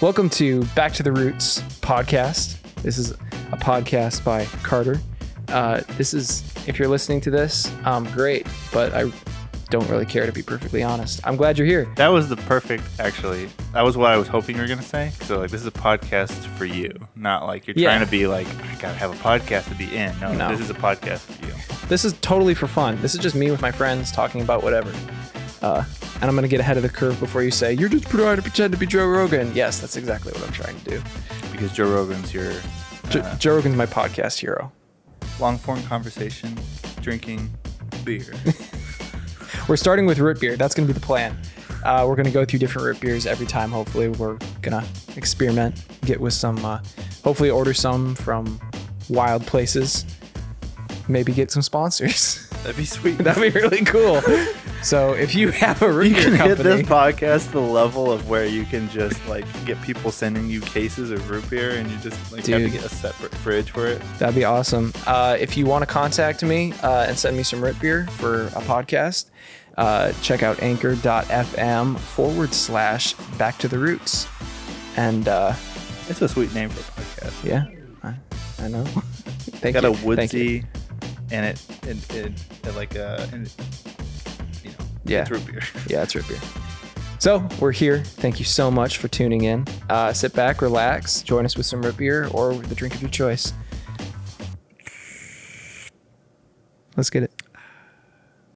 Welcome to Back to the Roots podcast. This is a podcast by Carter. Uh, this is, if you're listening to this, um, great, but I don't really care to be perfectly honest. I'm glad you're here. That was the perfect, actually. That was what I was hoping you were going to say. So, like, this is a podcast for you, not like you're Yeah. trying to be like, I got to have a podcast to be in. No, No. this is a podcast for you. This is totally for fun. This is just me with my friends talking about whatever. Uh, and I'm going to get ahead of the curve before you say, you're just trying to pretend to be Joe Rogan. Yes, that's exactly what I'm trying to do. Because Joe Rogan's your Jo- uh, Joe Rogan's my podcast hero. long form conversation, drinking beer. We're starting with root beer. That's going to be the plan. Uh, we're going to go through different root beers every time. Hopefully, we're going to experiment, get with some, uh, hopefully, order some from wild places. Maybe get some sponsors. That'd be sweet. That'd be really cool. So, if you have a root you beer can get company, this podcast the level of where you can just like get people sending you cases of root beer and you just like have to get a separate fridge for it. that'd be awesome. Uh, if you want to contact me uh, and send me some root beer for a podcast, uh, check out anchor.fm forward slash back to the roots. And uh, It's a sweet name for a podcast. yeah, I, I know. Thank got you. a woodsy and it it, it, it like uh, and you know Yeah. it's root beer. Yeah, it's root beer. So we're here. Thank you so much for tuning in. Uh, sit back, relax, join us with some root beer or the drink of your choice. Let's get it.